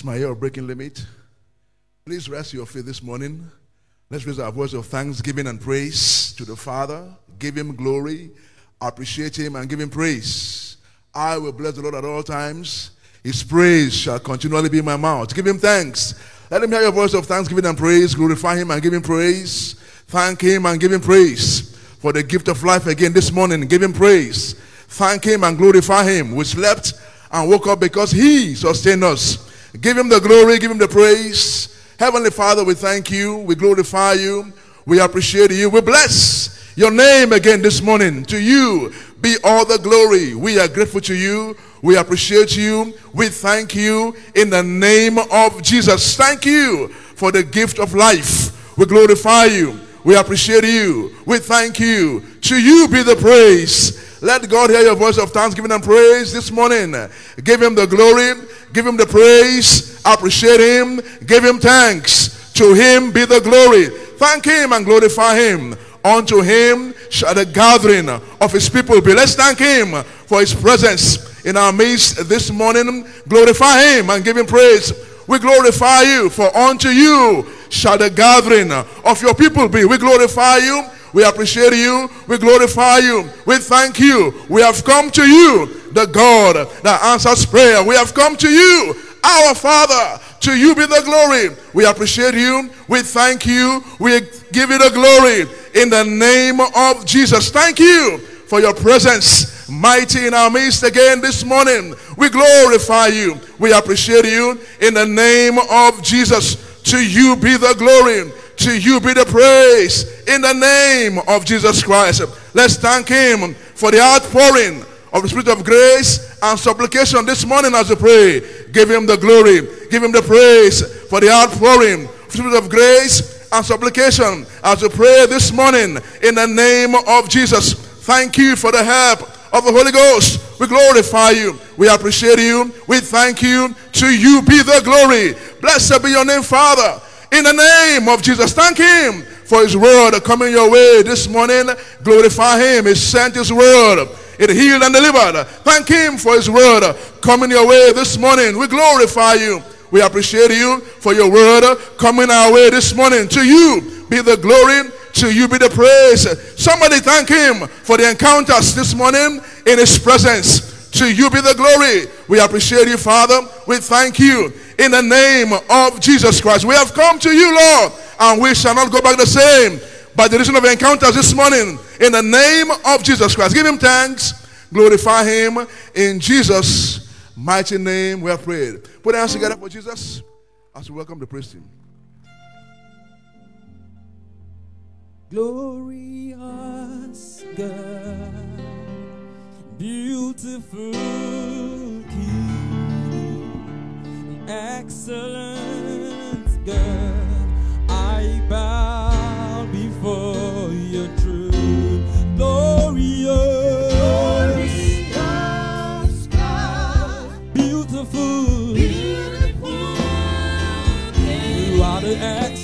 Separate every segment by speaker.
Speaker 1: It's my year of breaking limit. Please rest your faith this morning. Let's raise our voice of thanksgiving and praise to the Father. Give him glory, appreciate him, and give him praise. I will bless the Lord at all times. His praise shall continually be in my mouth. Give him thanks. Let him hear your voice of thanksgiving and praise. Glorify him and give him praise. Thank him and give him praise for the gift of life again this morning. Give him praise. Thank him and glorify him. We slept and woke up because he sustained us. Give him the glory, give him the praise. Heavenly Father, we thank you, we glorify you, we appreciate you, we bless your name again this morning. To you be all the glory. We are grateful to you. We appreciate you. We thank you in the name of Jesus. Thank you for the gift of life. We glorify you. We appreciate you. We thank you. To you be the praise. Let God hear your voice of thanksgiving and praise this morning. Give him the glory. Give him the praise. Appreciate him. Give him thanks. To him be the glory. Thank him and glorify him. Unto him shall the gathering of his people be. Let's thank him for his presence in our midst this morning. Glorify him and give him praise. We glorify you, for unto you shall the gathering of your people be. We glorify you. We appreciate you. We glorify you. We thank you. We have come to you, the God that answers prayer. We have come to you, our Father. To you be the glory. We appreciate you. We thank you. We give you the glory in the name of Jesus. Thank you for your presence mighty in our midst again this morning. We glorify you. We appreciate you in the name of Jesus. To you be the glory. To you be the praise in the name of Jesus Christ. Let's thank him for the outpouring of the Spirit of grace and supplication this morning as we pray. Give him the glory. Give him the praise for the outpouring of the Spirit of grace and supplication as we pray this morning in the name of Jesus. Thank you for the help of the Holy Ghost. We glorify you. We appreciate you. We thank you. To you be the glory. Blessed be your name, Father. In the name of Jesus. Thank him for his word coming your way this morning. Glorify him. He sent his word. It healed and delivered. Thank him for his word coming your way this morning. We glorify you. We appreciate you for your word coming our way this morning. To you be the glory. To you be the praise. Somebody thank him for the encounters this morning in his presence. To you be the glory. We appreciate you, Father. We thank you in the name of Jesus Christ. We have come to you, Lord, and we shall not go back the same by the reason of encounters this morning in the name of Jesus Christ. Give him thanks. Glorify him in Jesus' mighty name. We have prayed. Put our hands together for Jesus as we welcome the praise team.
Speaker 2: Glorious God, beautiful King, excellent God, I bow before your throne. Glorious,
Speaker 3: Glorious God,
Speaker 2: beautiful,
Speaker 3: beautiful
Speaker 2: you are the excellent.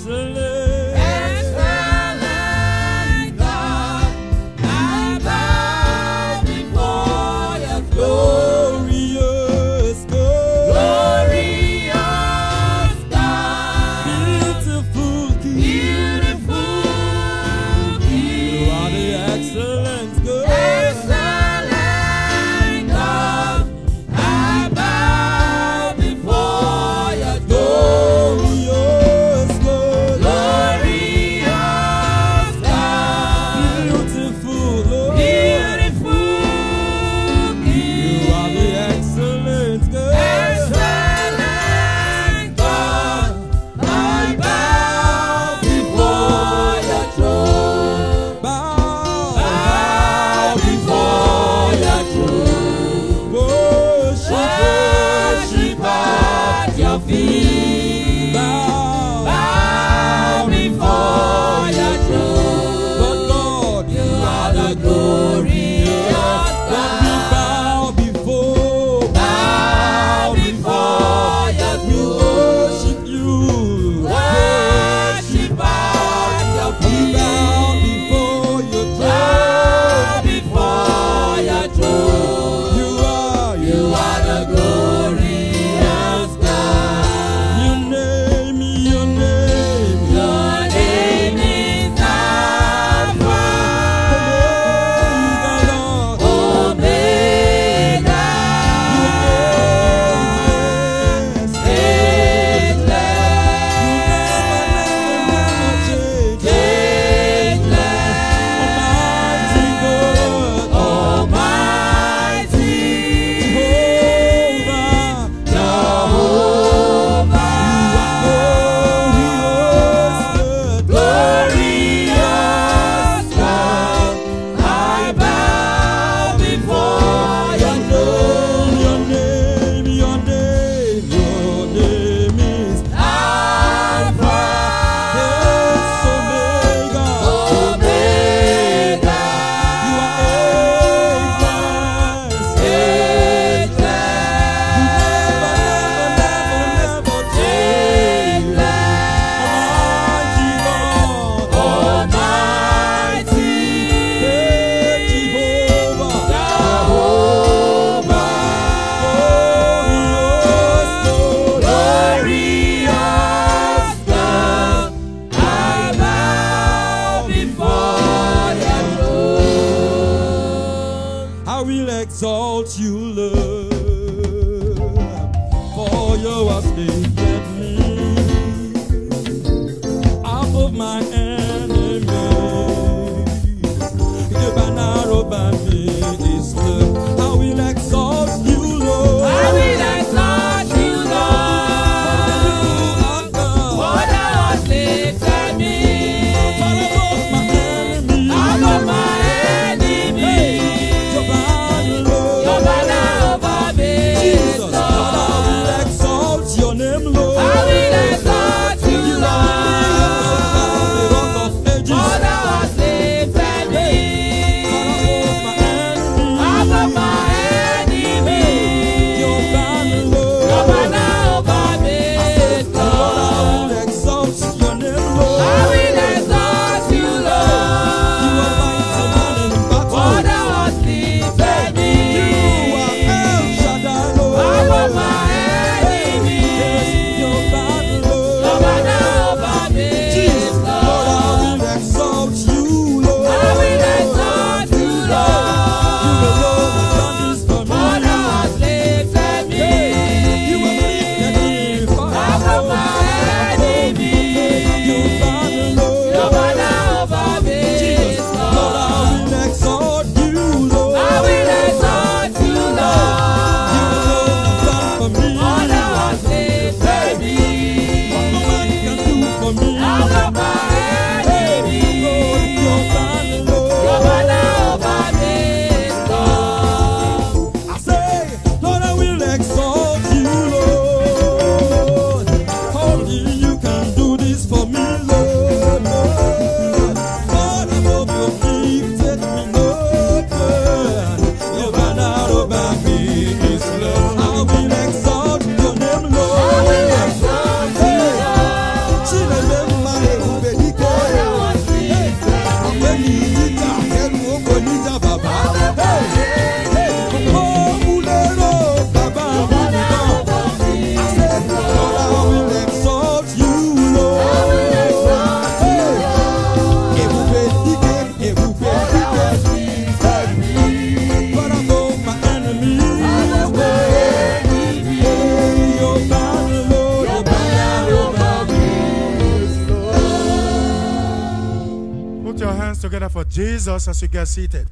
Speaker 2: Jesus
Speaker 4: as you get seated.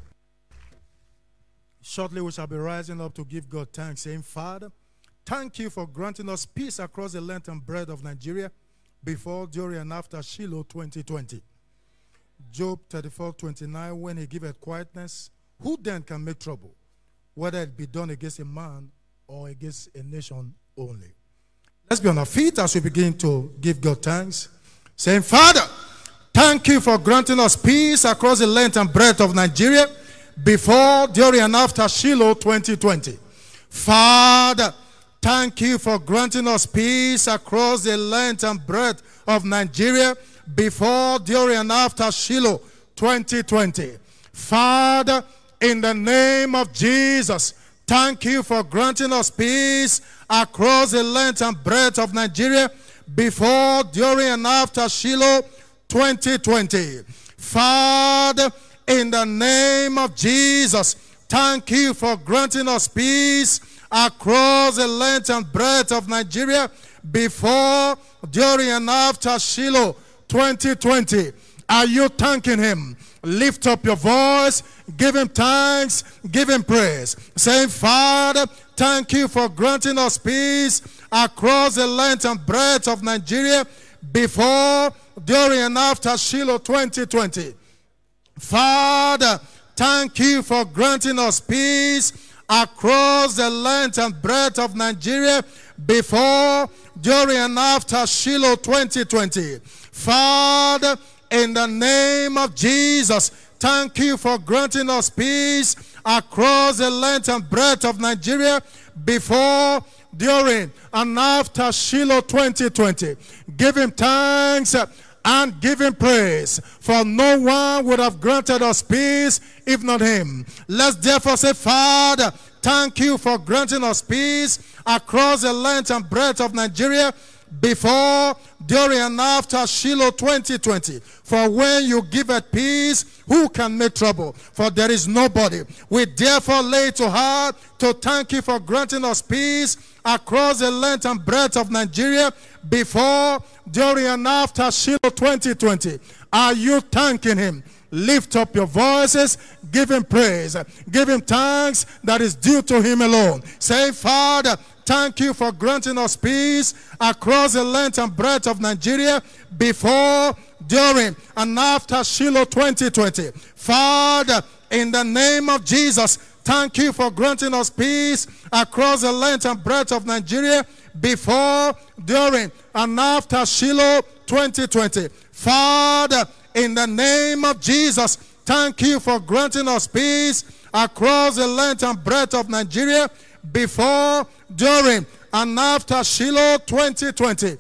Speaker 4: Shortly, we shall be rising up to give God thanks, saying, Father, thank you for granting us peace across the length and breadth of Nigeria before, during, and after Shiloh 2020. Job 34 29, when he giveth quietness, who then can make trouble, whether it be done against a man or against a nation only? Let's be on our feet as we begin to give God thanks, saying, Father, thank you for granting us peace across the length and breadth of Nigeria before, during, and after Shiloh 2020. Father, thank you for granting us peace across the length and breadth of Nigeria before, during, and after Shiloh 2020. Father, in the name of Jesus, thank you for granting us peace across the length and breadth of Nigeria before, during, and after Shiloh 2020. Father, in the name of Jesus, thank you for granting us peace across the length and breadth of Nigeria before, during, and after Shiloh 2020. Are you thanking Him? Lift up your voice, give Him thanks, give Him praise. Saying, Father, thank you for granting us peace across the length and breadth of Nigeria before, during, and after Shiloh 2020. Father, thank you for granting us peace across the length and breadth of Nigeria before, during, and after Shiloh 2020. Father, in the name of Jesus, thank you for granting us peace across the length and breadth of Nigeria before, during, and after Shiloh 2020. Give him thanks and giving praise, for no one would have granted us peace if not him. Let's therefore say, Father, thank you for granting us peace across the length and breadth of Nigeria before, during, and after Shiloh 2020. For when you give at peace, who can make trouble? For there is nobody. We therefore lay to heart to thank you for granting us peace across the length and breadth of Nigeria before, during, and after Shiloh 2020. Are you thanking him? Lift up your voices, give him praise, give him thanks that is due to him alone. Say, Father, thank you for granting us peace across the length and breadth of Nigeria before, during, and after Shiloh 2020. Father, in the name of Jesus, thank you for granting us peace across the length and breadth of Nigeria before, during, and after Shiloh 2020. Father, in the name of Jesus, thank you for granting us peace across the length and breadth of Nigeria before, during, and after Shiloh 2020.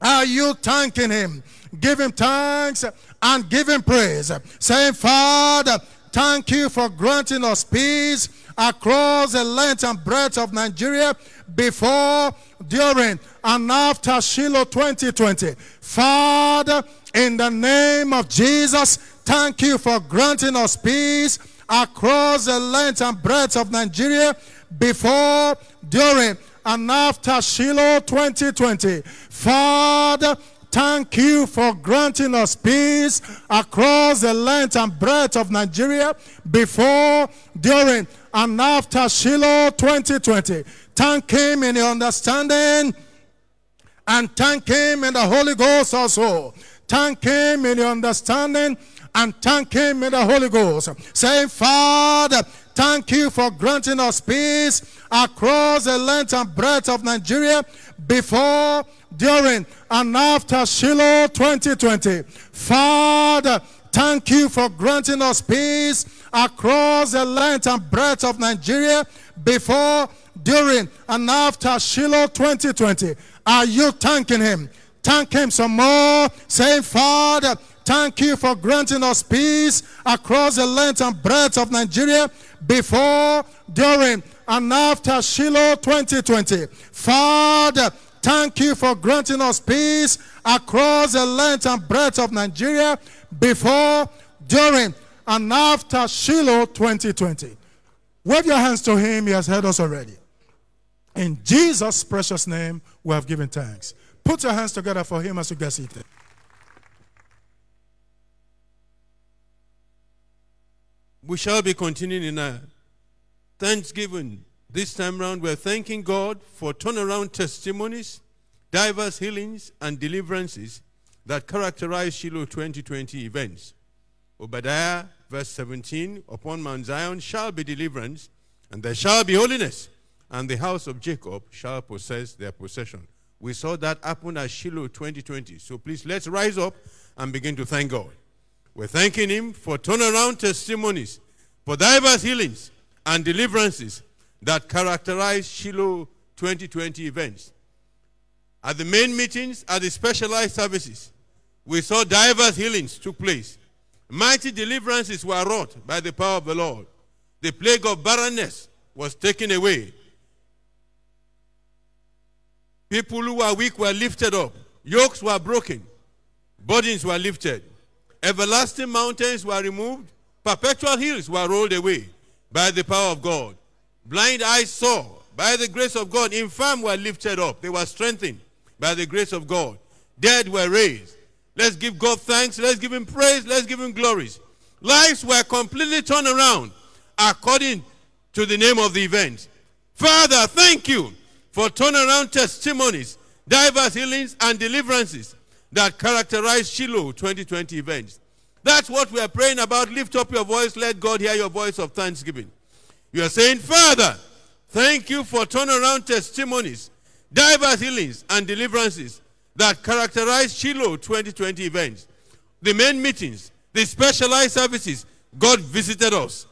Speaker 4: Are you thanking him? Give him thanks and give him praise. Saying, Father, thank you for granting us peace across the length and breadth of Nigeria before, during, and after Shiloh 2020. Father, in the name of Jesus, thank you for granting us peace across the length and breadth of Nigeria before, during, and after Shiloh 2020. Father, thank you for granting us peace across the length and breadth of Nigeria before, during, and after Shiloh 2020. Thank Him in the understanding and thank Him in the Holy Ghost also. Thank Him in the understanding and thank Him in the Holy Ghost. Say, Father, thank you for granting us peace across the length and breadth of Nigeria before, during, and after Shiloh 2020. Father, thank you for granting us peace across the length and breadth of Nigeria before, during, and after Shiloh 2020. Are you thanking Him? Thank Him some more. Saying, Father, thank you for granting us peace across the length and breadth of Nigeria before, during, and after Shiloh 2020. Father, thank you for granting us peace across the length and breadth of Nigeria before, during, and after Shiloh 2020. Wave your hands to Him, He has heard us already. In Jesus' precious name, we have given thanks. Put your hands together for Him as you get seated.
Speaker 5: We shall be continuing in our Thanksgiving. This time round, we're thanking God for turnaround testimonies, diverse healings, and deliverances that characterize Shiloh 2020 events. Obadiah, verse 17 Upon Mount Zion shall be deliverance, and there shall be holiness, and the house of Jacob shall possess their possession. We saw that happen at Shiloh 2020. So please let's rise up and begin to thank God. We're thanking Him for turnaround testimonies, for diverse healings and deliverances that characterize Shiloh 2020 events. At the main meetings, at the specialized services, we saw diverse healings took place. Mighty deliverances were wrought by the power of the Lord. The plague of barrenness was taken away. People who were weak were lifted up. Yokes were broken. Burdens were lifted. Everlasting mountains were removed. Perpetual hills were rolled away by the power of God. Blind eyes saw by the grace of God. Infirm were lifted up. They were strengthened by the grace of God. Dead were raised. Let's give God thanks. Let's give Him praise. Let's give Him glories. Lives were completely turned around according to the name of the event. Father, thank you for turnaround testimonies, diverse healings, and deliverances that characterize Shiloh 2020 events. That's what we are praying about. Lift up your voice. Let God hear your voice of thanksgiving. You are saying, Father, thank you for turnaround testimonies, diverse healings, and deliverances that characterize Shiloh 2020 events. The main meetings, the specialized services, God visited us.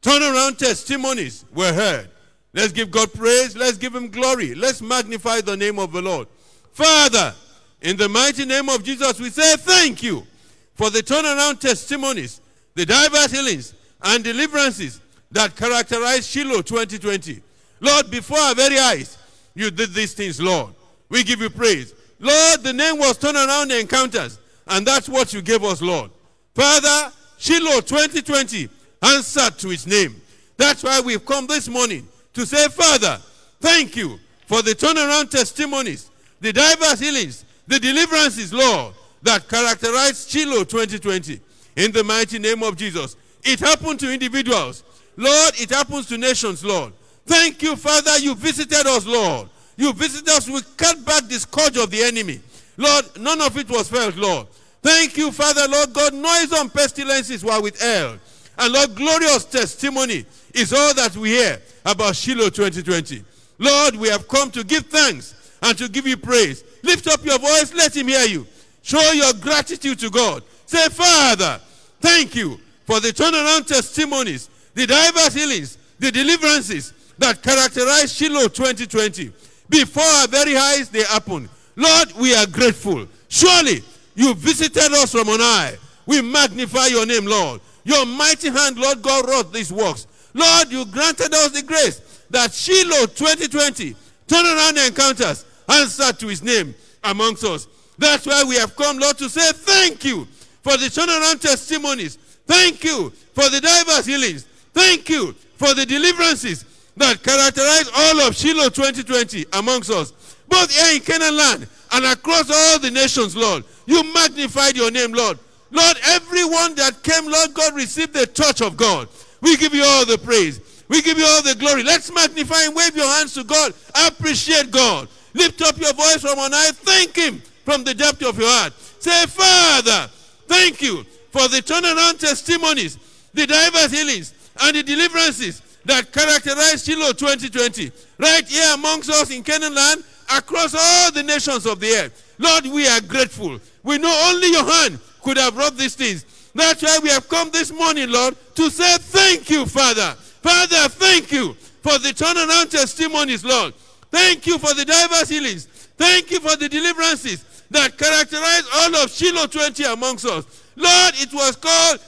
Speaker 5: Turnaround testimonies were heard. Let's give God praise. Let's give Him glory. Let's magnify the name of the Lord. Father, in the mighty name of Jesus, we say thank you for the turnaround testimonies, the diverse healings, and deliverances that characterize Shiloh 2020. Lord, before our very eyes, you did these things, Lord. We give you praise. Lord, the name was Turnaround Encounters, and that's what you gave us, Lord. Father, Shiloh 2020 answered to its name. That's why we've come this morning to say, Father, thank you for the turnaround testimonies, the diverse healings, the deliverances, Lord, that characterize Shiloh 2020. In the mighty name of Jesus. It happened to individuals. Lord, it happens to nations, Lord. Thank you, Father. You visited us, Lord. You visited us. We cut back the scourge of the enemy. Lord, none of it was felt, Lord. Thank you, Father, Lord God. Noise and pestilences were withheld. And Lord, glorious testimony is all that we hear about Shiloh 2020. Lord, we have come to give thanks and to give you praise. Lift up your voice, let him hear you. Show your gratitude to God. Say, Father, thank you for the turnaround testimonies, the diverse healings, the deliverances that characterize Shiloh 2020. Before our very eyes, they happened. Lord, we are grateful. Surely you visited us from on high. We magnify your name, Lord. Your mighty hand, Lord God, wrought these works. Lord, you granted us the grace that Shiloh 2020 turnaround encounters answered to his name amongst us. That's why we have come, Lord, to say thank you for the turnaround testimonies. Thank you for the diverse healings. Thank you for the deliverances that characterize all of Shiloh 2020 amongst us, both here in Canaan land and across all the nations, Lord. You magnified your name, Lord. Lord, everyone that came, Lord God, received the touch of God. We give you all the praise. We give you all the glory. Let's magnify and wave your hands to God. Appreciate God. Lift up your voice from on high. Thank Him from the depth of your heart. Say, Father, thank you for the turnaround testimonies, the diverse healings, and the deliverances that characterized Shiloh 2020. Right here amongst us in Canaan land, across all the nations of the earth. Lord, we are grateful. We know only your hand could have wrought these things. That's why we have come this morning, Lord, to say thank you, Father. Father, thank you for the turnaround testimonies, Lord. Thank you for the diverse healings. Thank you for the deliverances that characterize all of Shiloh 20 amongst us. Lord, it was called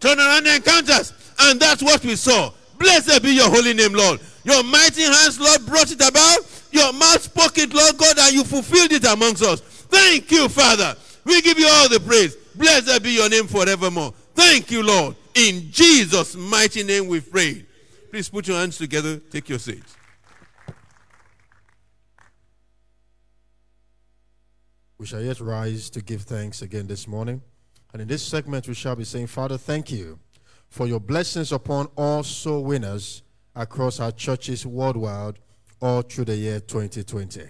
Speaker 5: turnaround encounters, and that's what we saw. Blessed be your holy name, Lord. Your mighty hands, Lord, brought it about. Your mouth spoke it, Lord God, and you fulfilled it amongst us. Thank you, Father. We give you all the praise. Blessed be your name forevermore. Thank you, Lord. In Jesus' mighty name we pray. Please put your hands together. Take your seats.
Speaker 6: We shall yet rise to give thanks again this morning. And in this segment, we shall be saying, Father, thank you for your blessings upon all soul winners across our churches worldwide all through the year 2020.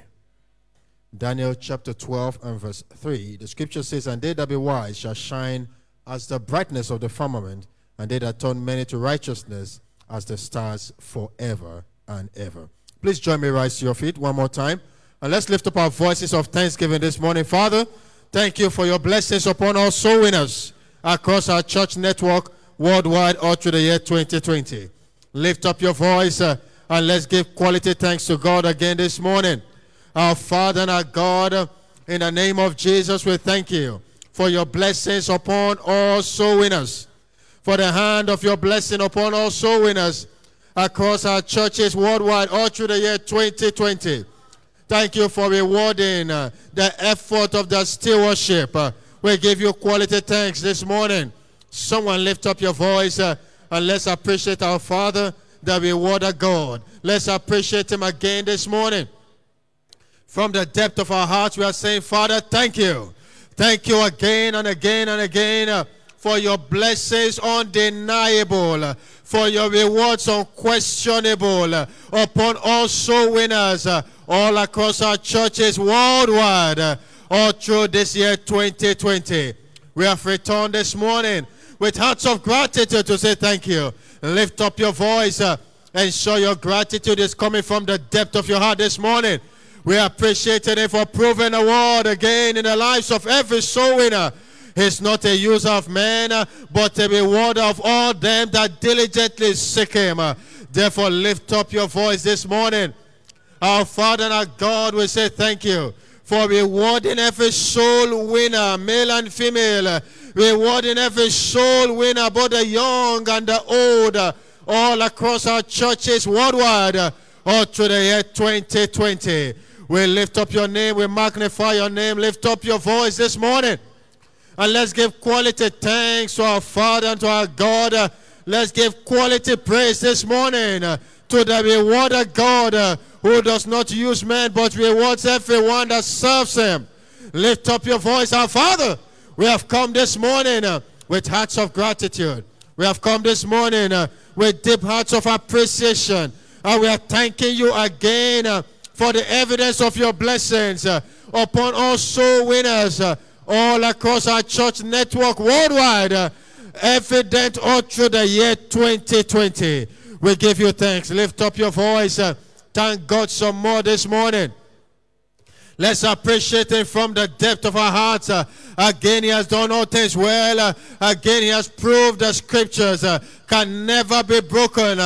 Speaker 6: Daniel chapter 12 and verse 3, the scripture says, And they that be wise shall shine as the brightness of the firmament, and they that turn many to righteousness as the stars forever and ever. Please join me rise to your feet one more time. And let's lift up our voices of thanksgiving this morning. Father, thank you for your blessings upon all soul winners across our church network worldwide all through the year 2020. Lift up your voice uh, and let's give quality thanks to God again this morning. Our Father and our God, in the name of Jesus, we thank you for your blessings upon all soul winners, for the hand of your blessing upon all soul winners across our churches worldwide all through the year 2020. Thank you for rewarding uh, the effort of the stewardship. Uh, we give you quality thanks this morning. Someone lift up your voice uh, and let's appreciate our Father, the rewarder God. Let's appreciate Him again this morning. From the depth of our hearts, we are saying, Father, thank you. Thank you again and again and again for your blessings undeniable, uh, for your rewards unquestionable uh, upon all soul winners uh, all across our churches worldwide, uh, all through this year 2020. We have returned this morning with hearts of gratitude to say thank you. Lift up your voice uh, and show your gratitude is coming from the depth of your heart this morning. We appreciate it for proving the word again in the lives of every soul winner. He's not a user of men, uh, but a rewarder of all them that diligently seek him. Uh, Therefore, lift up your voice this morning. Our Father and our God, we say thank you for rewarding every soul winner, male and female, rewarding every soul winner, both the young and the old, uh, all across our churches worldwide, all through the year 2020. We lift up your name. We magnify your name. Lift up your voice this morning. And let's give quality thanks to our Father and to our God. Let's give quality praise this morning to the rewarder God who does not use men but rewards everyone that serves him. Lift up your voice, our Father. We have come this morning with hearts of gratitude. We have come this morning with deep hearts of appreciation. And we are thanking you again for the evidence of your blessings upon all soul winners all across our church network worldwide, uh, evident all through the year 2020. We give you thanks. Lift up your voice. uh, thank God some more this morning. Let's appreciate him from the depth of our hearts. Uh, again, he has done all things well. Again, he has proved the scriptures can never be broken.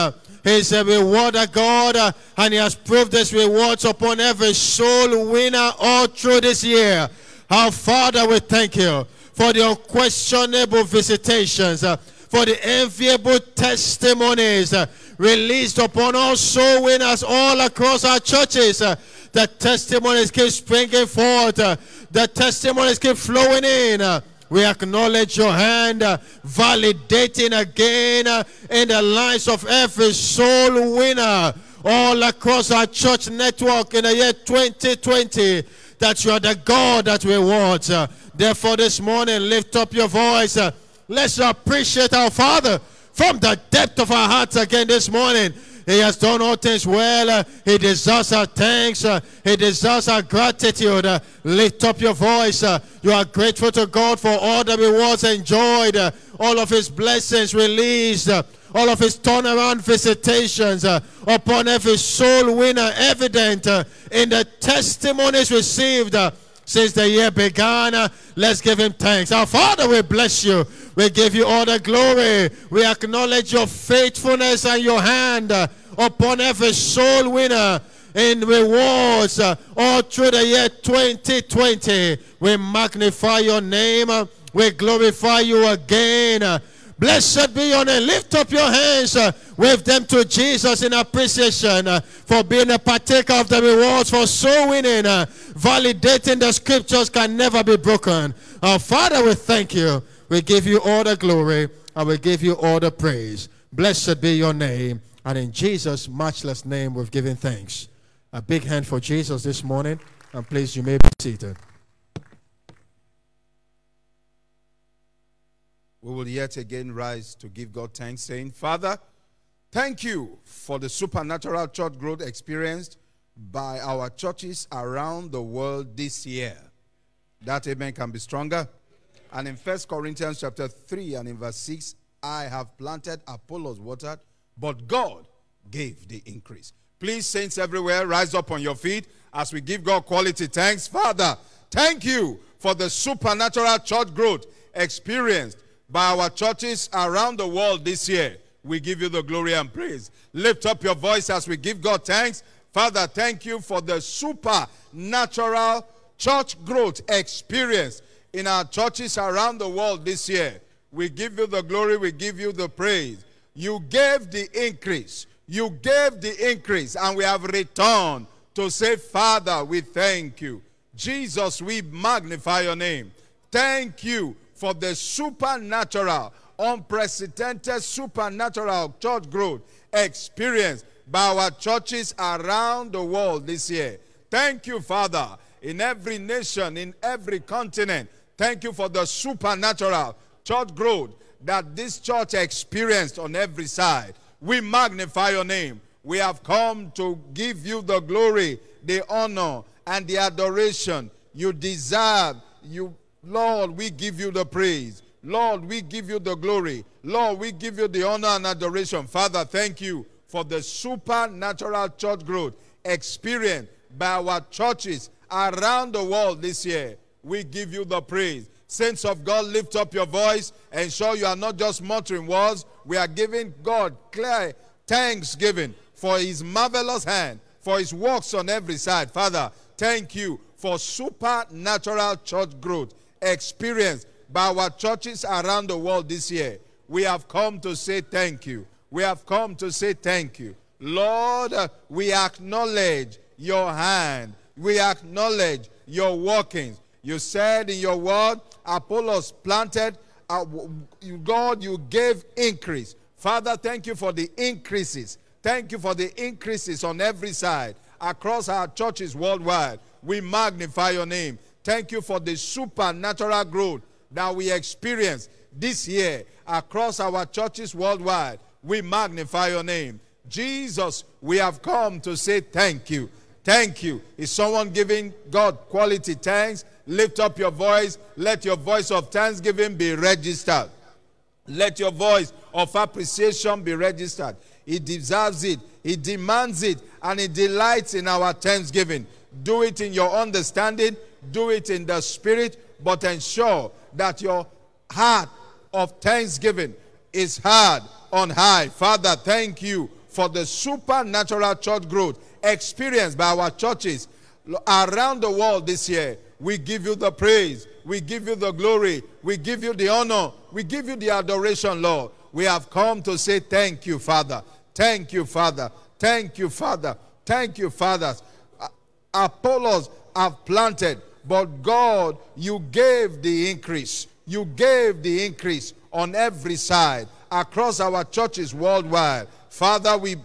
Speaker 6: He's a rewarder God, and he has proved his rewards upon every soul winner all through this year. Our Father, we thank you for the unquestionable visitations, uh, for the enviable testimonies uh, released upon all soul winners all across our churches. Uh, the testimonies keep springing forth. The testimonies keep flowing in. We acknowledge your hand, validating again in the lives of every soul winner all across our church network in the year 2020 that you are the God that we want. Uh, therefore, this morning, lift up your voice. Uh, let's appreciate our Father from the depth of our hearts again this morning. He has done all things well. Uh, he deserves our thanks. He deserves our gratitude. Lift up your voice. You are grateful to God for all the rewards enjoyed, all of His blessings released, all of His turnaround visitations uh, upon every soul winner, evident uh, in the testimonies received. uh, since the year began. Uh, Let's give him thanks. Our Father, we bless you. We give you all the glory. We acknowledge your faithfulness and your hand uh, upon every soul winner in rewards uh, all through the year 2020. We magnify your name. We glorify you again. Blessed be your name. Lift up your hands. Uh, wave them to Jesus in appreciation uh, for being a partaker of the rewards for soul winning. Uh, validating the scriptures can never be broken. Our Father, we thank you. We give you all the glory and we give you all the praise. Blessed be your name. And in Jesus' matchless name, we've given thanks. A big hand for Jesus this morning. And please, you may be seated.
Speaker 7: We will yet again rise to give God thanks, saying, Father, thank you for the supernatural church growth experienced by our churches around the world this year. That amen can be stronger. And in 1 Corinthians chapter 3 and in verse 6, I have planted, Apollos watered, but God gave the increase. Please, saints everywhere, rise up on your feet as we give God quality thanks. Father, thank you for the supernatural church growth experienced by our churches around the world this year. We give you the glory and praise. Lift up your voice as we give God thanks. Father, thank you for the supernatural church growth experience in our churches around the world this year. We give you the glory, we give you the praise. You gave the increase. You gave the increase, and we have returned to say, Father, we thank you. Jesus, we magnify your name. Thank you for the supernatural, unprecedented supernatural church growth experienced by our churches around the world this year. Thank you, Father, in every nation, in every continent. Thank you for the supernatural church growth that this church experienced on every side. We magnify your name. We have come to give you the glory, the honor, and the adoration you deserve. You, Lord, we give you the praise. Lord, we give you the glory. Lord, we give you the honor and adoration. Father, thank you for the supernatural church growth experienced by our churches around the world this year. We give you the praise. Saints of God, lift up your voice. Ensure you are not just muttering words. We are giving God clear thanksgiving for his marvelous hand, for his works on every side. Father, thank you for supernatural church growth experienced by our churches around the world this year. We have come to say thank you. We have come to say thank you. Lord, we acknowledge your hand, We acknowledge your workings. You said in your word, Apollos planted, uh, God, you gave increase. Father, thank you for the increases. Thank you for the increases on every side across our churches worldwide. We magnify your name. Thank you for the supernatural growth that we experience this year across our churches worldwide. We magnify your name. Jesus, we have come to say thank you. Thank you. Is someone giving God quality thanks? Lift up your voice. Let your voice of thanksgiving be registered. Let your voice of appreciation be registered. He deserves it, He demands it, and He delights in our thanksgiving. Do it in your understanding, do it in the spirit, but ensure that your heart of thanksgiving is hard on high. Father, thank you for the supernatural church growth experienced by our churches around the world this year. We give you the praise. We give you the glory. We give you the honor. We give you the adoration, Lord. We have come to say thank you, Father. Thank you, Father. Thank you, Father. Thank you, fathers. Apollos have planted, but God, you gave the increase. You gave the increase on every side across our churches worldwide. Father, we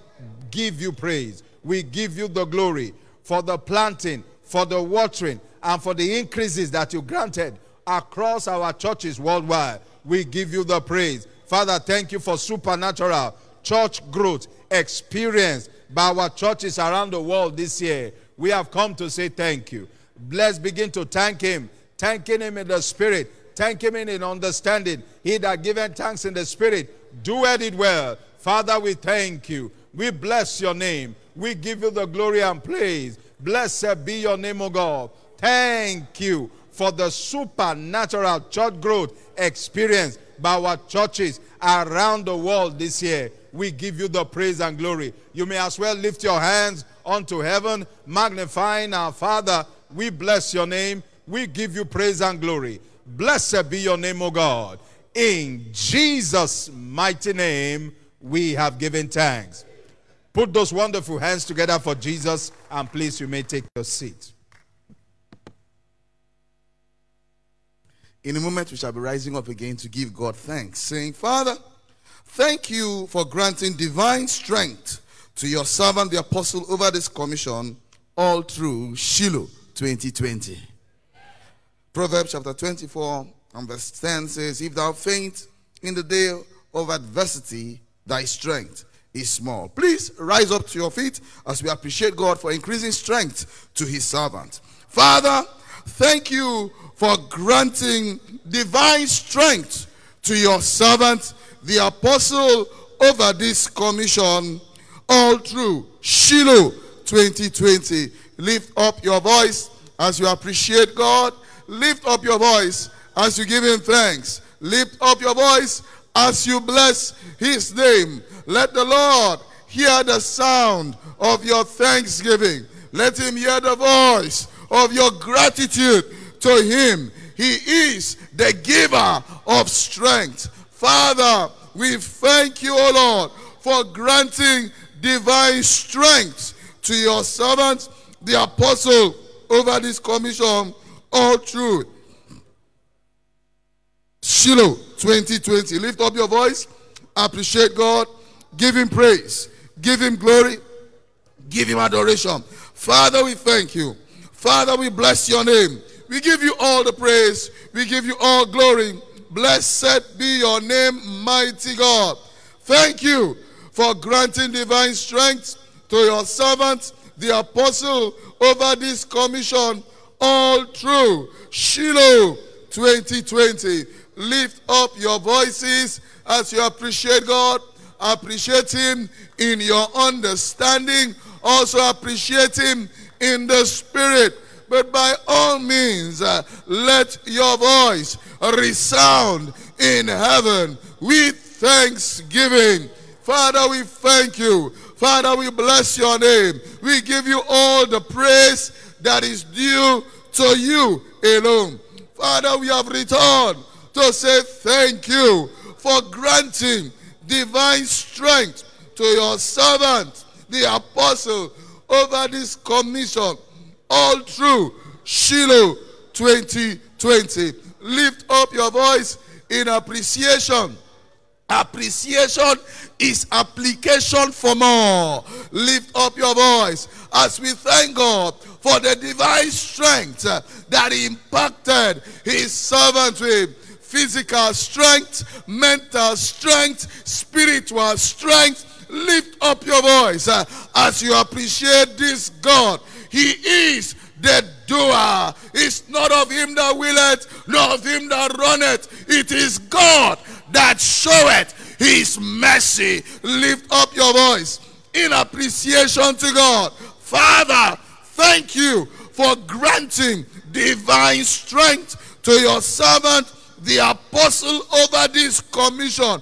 Speaker 7: give you praise. We give you the glory for the planting, for the watering, and for the increases that you granted across our churches worldwide. We give you the praise. Father, thank you for supernatural church growth experienced by our churches around the world this year. We have come to say thank you. Let's begin to thank Him, thanking Him in the Spirit, thank Him in understanding. He that given thanks in the Spirit, doeth it well. Father, we thank you. We bless your name. We give you the glory and praise. Blessed be your name, O God. Thank you for the supernatural church growth experience by our churches around the world this year. We give you the praise and glory. You may as well lift your hands unto heaven, magnifying our Father. We bless your name. We give you praise and glory. Blessed be your name, O God. In Jesus' mighty name, we have given thanks. Put those wonderful hands together for Jesus, and please, you may take your seat.
Speaker 8: In a moment, we shall be rising up again to give God thanks, saying, Father, thank you for granting divine strength to your servant, the apostle, over this commission, all through Shiloh 2020. Proverbs chapter 24 and verse 10 says, If thou faint in the day of adversity, thy strength is small. Please rise up to your feet as we appreciate God for increasing strength to his servant. Father, thank you for granting divine strength to your servant, the apostle, over this commission all through Shiloh 2020. Lift up your voice as you appreciate God. Lift up your voice as you give him thanks. Lift up your voice as you bless his name. Let the Lord hear the sound of your thanksgiving. Let him hear the voice of your gratitude to him. He is the giver of strength. Father, we thank you, O Lord, for granting divine strength to your servant, the apostle, over this commission all through Shiloh 2020. Lift up your voice, appreciate God, give him praise, give him glory, give him adoration. Father, we thank you. Father, we bless your name. We give you all the praise, we give you all glory. Blessed be your name, mighty God. Thank you for granting divine strength to your servant, the apostle, over this commission all through Shiloh 2020. Lift up your voices as you appreciate God. Appreciate Him in your understanding. Also appreciate Him in the Spirit. But by all means, uh, let your voice resound in heaven with thanksgiving. Father, we thank you. Father, we bless your name. We give you all the praise that is due to you alone. Father, we have returned to say thank you for granting divine strength to your servant, the apostle, over this commission all through Shiloh 2020. Lift up your voice in appreciation. Appreciation is application for more. Lift up your voice as we thank God for the divine strength uh, that impacted His servant with. Physical strength, mental strength, spiritual strength. Lift up your voice uh, as you appreciate this God. He is the doer. It's not of him that willeth, nor of him that runneth. It is God that showeth his mercy. Lift up your voice in appreciation to God. Father, thank you for granting divine strength to your servant, the apostle over this commission.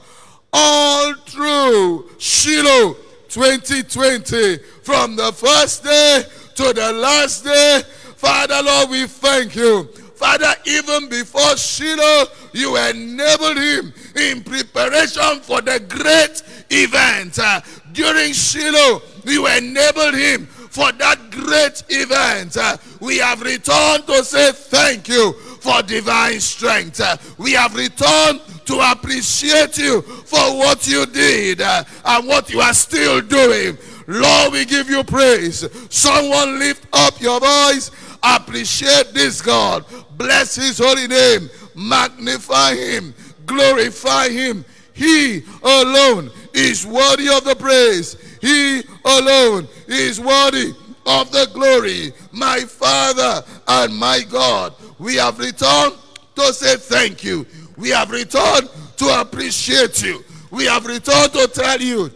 Speaker 8: All through Shiloh 2020, from the first day to the last day. Father, Lord, we thank you. Father, even before Shiloh, you enabled him in preparation for the great event. Uh, during Shiloh, you enabled him for that great event. Uh, we have returned to say thank you for divine strength. Uh, we have returned to appreciate you for what you did uh, and what you are still doing. Lord, we give you praise. Someone lift up your voice. Appreciate this God. Bless his holy name. Magnify him. Glorify him. He alone is worthy of the praise. He alone is worthy of the glory. My Father and my God, we have returned to say thank you. We have returned to appreciate you. We have returned to tell you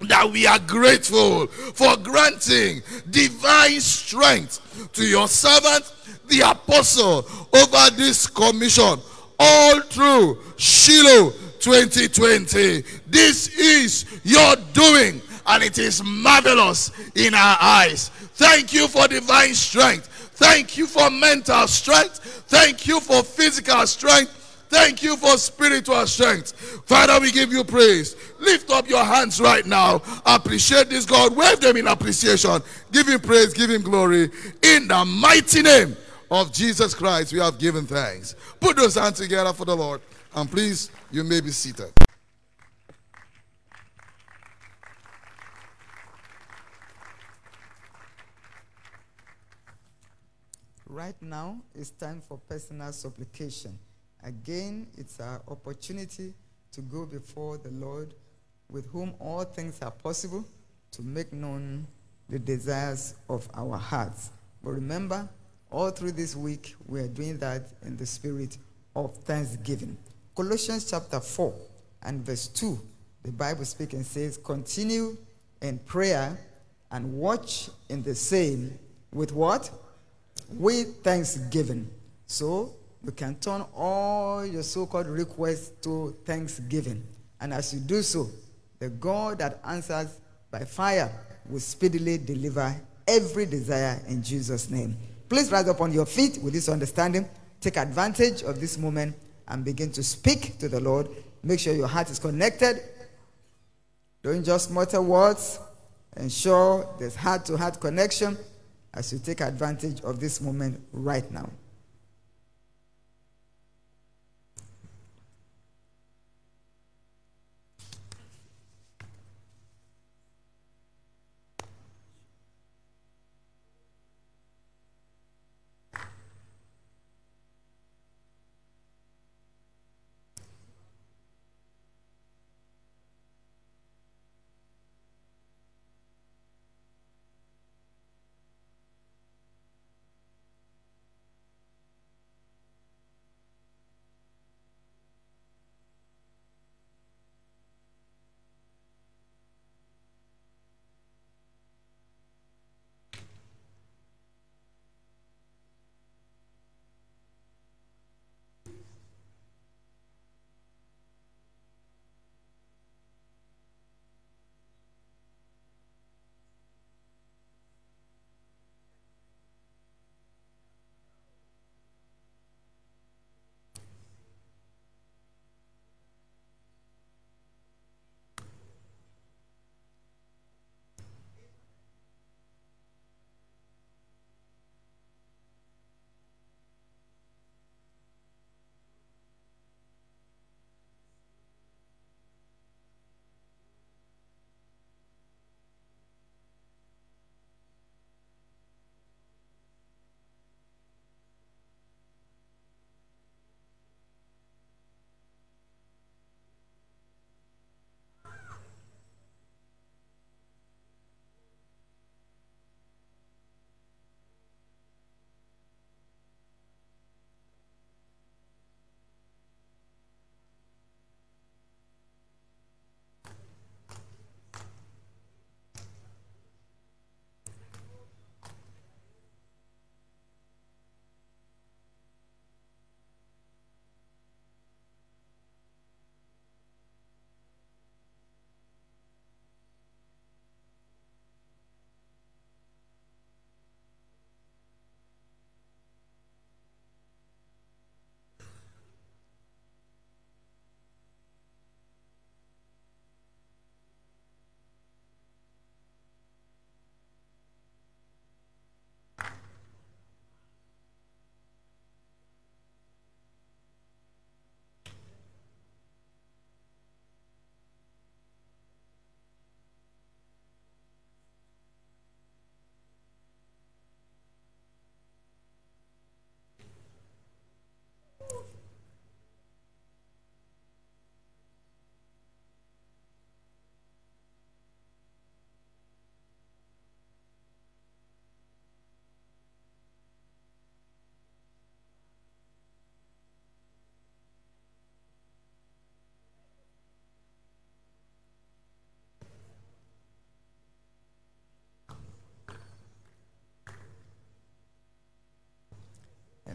Speaker 8: that we are grateful for granting divine strength to your servant, the apostle, over this commission all through Shiloh 2020. This is your doing, and it is marvelous in our eyes. Thank you for divine strength. Thank you for mental strength. Thank you for physical strength. Thank you for spiritual strength. Father, we give you praise. Lift up your hands right now. Appreciate this God. Wave them in appreciation. Give him praise. Give him glory. In the mighty name of Jesus Christ, we have given thanks. Put those hands together for the Lord. And please, you may be seated.
Speaker 9: Right now, it's time for personal supplication. Again, it's our opportunity to go before the Lord, with whom all things are possible, to make known the desires of our hearts. But remember, all through this week, we are doing that in the spirit of thanksgiving. Colossians chapter 4 and verse 2, the Bible speaking says, Continue in prayer and watch in the same with what? With thanksgiving. So you can turn all your so called requests to thanksgiving. And as you do so, the God that answers by fire will speedily deliver every desire in Jesus' name. Please rise up on your feet with this understanding. Take advantage of this moment and begin to speak to the Lord. Make sure your heart is connected. Don't just mutter words. Ensure there's heart to heart connection as you take advantage of this moment right now.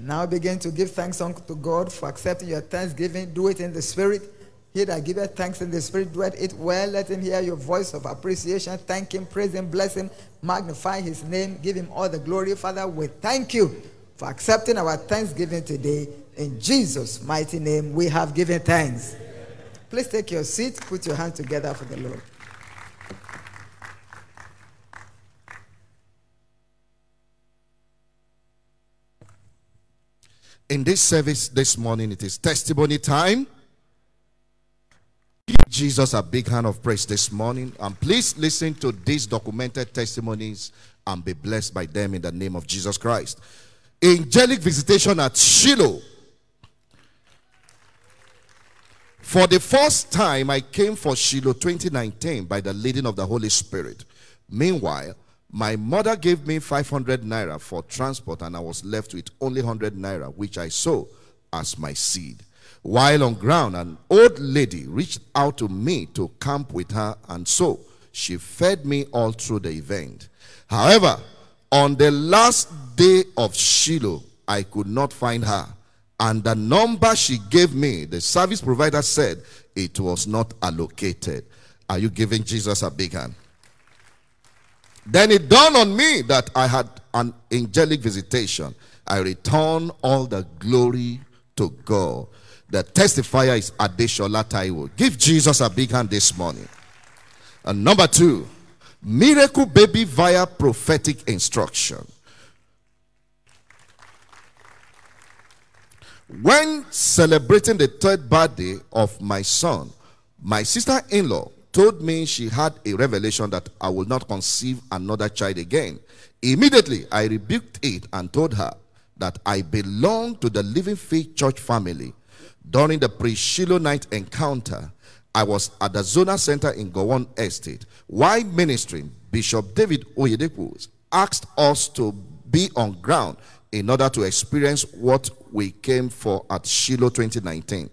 Speaker 9: Now begin to give thanks unto God for accepting your thanksgiving. Do it in the spirit. He that giveth thanks in the spirit, do it well. Let him hear your voice of appreciation. Thank him, praise him, bless him, magnify his name, give him all the glory. Father, we thank you for accepting our thanksgiving today. In Jesus' mighty name, we have given thanks. Please take your seat, put your hand together for the Lord.
Speaker 10: In this service this morning, it is testimony time. Give Jesus a big hand of praise this morning. And please listen to these documented testimonies and be blessed by them in the name of Jesus Christ. Angelic visitation at Shiloh. For the first time, I came for Shiloh 2019 by the leading of the Holy Spirit. Meanwhile, my mother gave me 500 naira for transport, and I was left with only 100 naira, which I sow as my seed. While on ground, an old lady reached out to me to camp with her, and so she fed me all through the event. However, on the last day of Shiloh, I could not find her. And the number she gave me, the service provider said it was not allocated. Are you giving Jesus a big hand? Then it dawned on me that I had an angelic visitation. I return all the glory to God. The testifier is Adeshola Taiwo. Give Jesus a big hand this morning. And number two, miracle baby via prophetic instruction. When celebrating the third birthday of my son, my sister in law told me she had a revelation that I will not conceive another child again. Immediately, I rebuked it and told her that I belong to the Living Faith Church family. During the pre Shiloh night encounter, I was at the Zona Center in Gowon Estate. While ministering, Bishop David Oyedepo asked us to be on ground in order to experience what we came for at Shiloh 2019.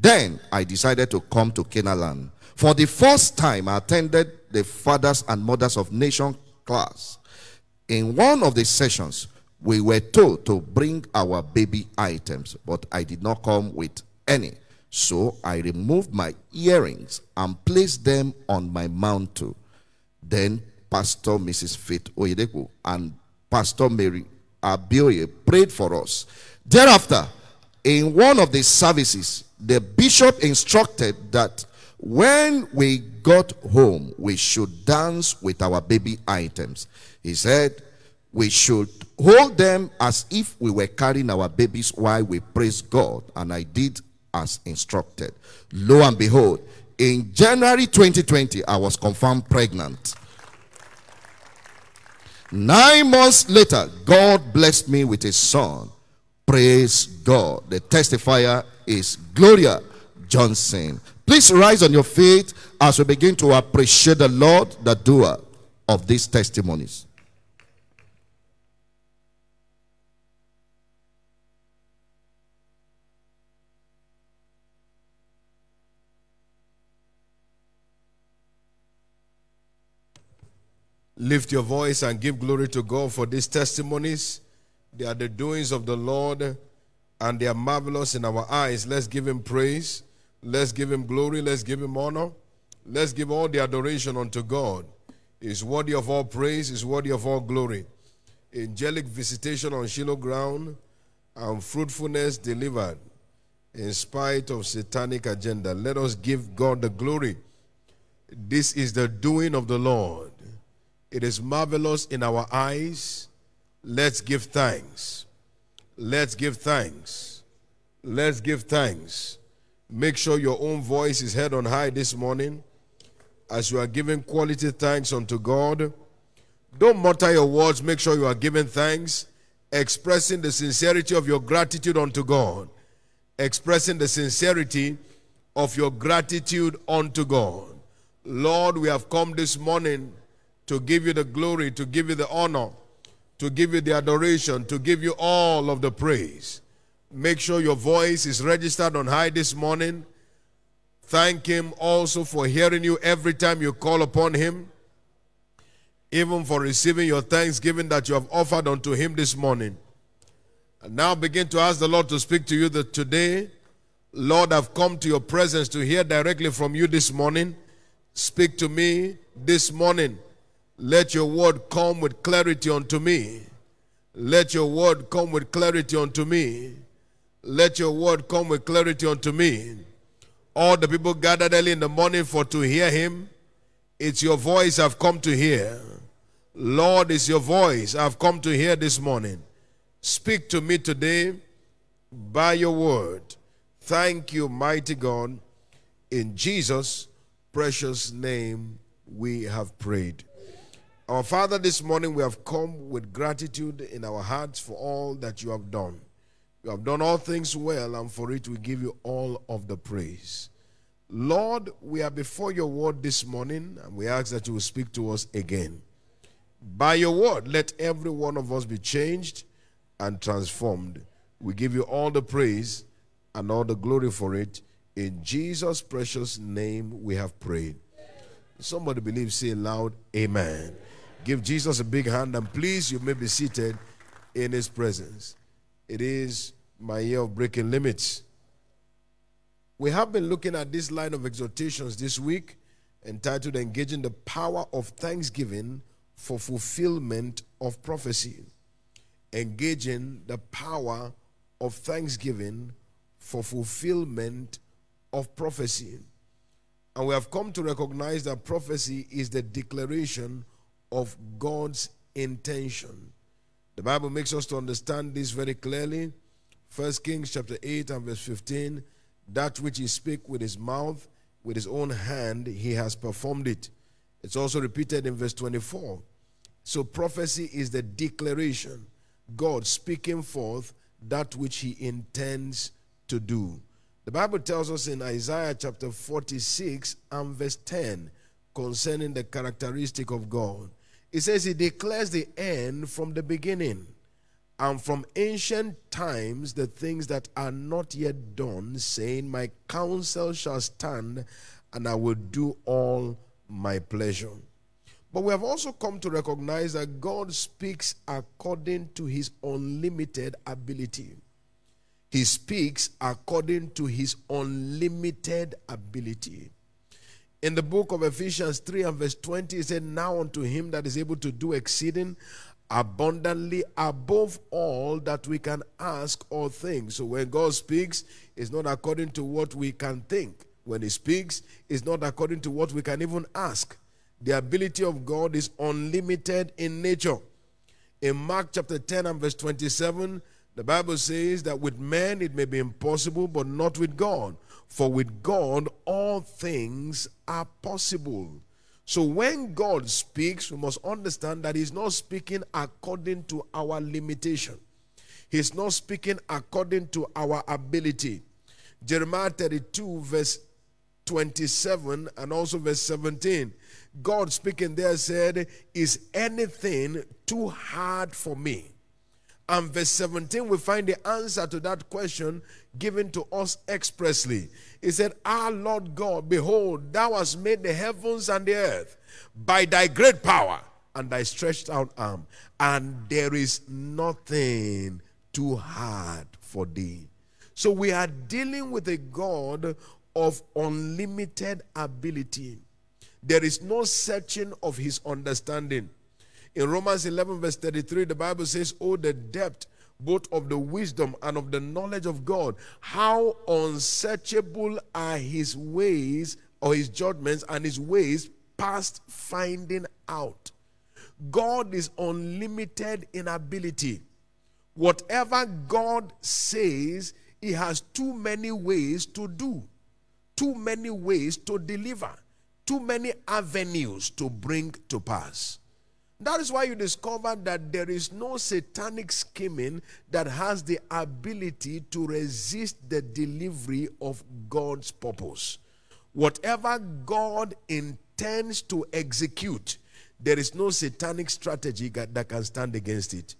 Speaker 10: Then I decided to come to Canaan. For the first time, I attended the Fathers and Mothers of Nation class. In one of the sessions, we were told to bring our baby items, but I did not come with any. So I removed my earrings and placed them on my mantle. Then Pastor Mrs. Faith Oyedepo and Pastor Mary Abioye prayed for us. Thereafter, in one of the services, the bishop instructed that when we got home, we should dance with our baby items. He said we should hold them as if we were carrying our babies while we praise God. And I did as instructed. Lo and behold, in January 2020, I was confirmed pregnant. Nine months later, God blessed me with a son. Praise God. The testifier is Gloria Johnson. Please rise on your feet as we begin to appreciate the Lord, the doer of these testimonies.
Speaker 11: Lift your voice and give glory to God for these testimonies. They are the doings of the Lord and they are marvelous in our eyes. Let's give him praise. Let's give him glory. Let's give him honor. Let's give all the adoration unto God. He's worthy of all praise, He's worthy of all glory. Angelic visitation on Shiloh ground and fruitfulness delivered in spite of satanic agenda. Let us give God the glory. This is the doing of the Lord. It is marvelous in our eyes. Let's give thanks. Let's give thanks. Let's give thanks. Make sure your own voice is heard on high this morning as you are giving quality thanks unto God. Don't mutter your words. Make sure you are giving thanks, expressing the sincerity of your gratitude unto God, expressing the sincerity of your gratitude unto God. Lord, we have come this morning to give you the glory, to give you the honor, to give you the adoration, to give you all of the praise. Make sure your voice is registered on high this morning. Thank Him also for hearing you every time you call upon Him, even for receiving your thanksgiving that you have offered unto Him this morning. And now begin to ask the Lord to speak to you that today, Lord, I've come to your presence to hear directly from you this morning. Speak to me this morning. Let your word come with clarity unto me. Let your word come with clarity unto me. Let your word come with clarity unto me. All the people gathered early in the morning for to hear him. It's your voice I've come to hear. Lord, it's your voice I've come to hear this morning. Speak to me today by your word. Thank you, mighty God. In Jesus' precious name, we have prayed. Our Father, this morning we have come with gratitude in our hearts for all that you have done. You have done all things well, and for it we give you all of the praise. Lord, we are before your word this morning, and we ask that you will speak to us again. By your word, let every one of us be changed and transformed. We give you all the praise and all the glory for it. In Jesus' precious name, we have prayed. Somebody believe, say loud, Amen. Give Jesus a big hand, and please, you may be seated in his presence. It is my year of breaking limits. We have been looking at this line of exhortations this week entitled Engaging the Power of Thanksgiving for Fulfillment of Prophecy. Engaging the power of thanksgiving for fulfillment of prophecy. And we have come to recognize that prophecy is the declaration of God's intention. The Bible makes us to understand this very clearly. 1 Kings chapter 8 and verse 15 that which he spake with his mouth, with his own hand, he has performed it. It's also repeated in verse 24. So prophecy is the declaration, God speaking forth that which he intends to do. The Bible tells us in Isaiah chapter 46 and verse 10 concerning the characteristic of God. It says he declares the end from the beginning and from ancient times the things that are not yet done, saying, My counsel shall stand, and I will do all my pleasure. But we have also come to recognize that God speaks according to his unlimited ability. He speaks according to his unlimited ability. In the book of Ephesians 3 and verse 20, it said, Now unto him that is able to do exceeding abundantly above all that we can ask or think. So when God speaks, it's not according to what we can think. When He speaks, it's not according to what we can even ask. The ability of God is unlimited in nature. In Mark chapter 10 and verse 27, the Bible says that with men it may be impossible, but not with God. For with God all things are possible. So when God speaks, we must understand that He's not speaking according to our limitation. He's not speaking according to our ability. Jeremiah 32, verse 27, and also verse 17. God speaking there said, Is anything too hard for me? And verse 17, we find the answer to that question given to us expressly. He said, Our Lord God, behold, thou hast made the heavens and the earth by thy great power and thy stretched out arm, and there is nothing too hard for thee. So we are dealing with a God of unlimited ability. There is no searching of his understanding. In Romans 11, verse 33, the Bible says, Oh, the depth both of the wisdom and of the knowledge of God. How unsearchable are his ways or his judgments and his ways past finding out. God is unlimited in ability. Whatever God says, he has too many ways to do, too many ways to deliver, too many avenues to bring to pass. That is why you discover that there is no satanic scheming that has the ability to resist the delivery of God's purpose. Whatever God intends to execute, there is no satanic strategy that can stand against it.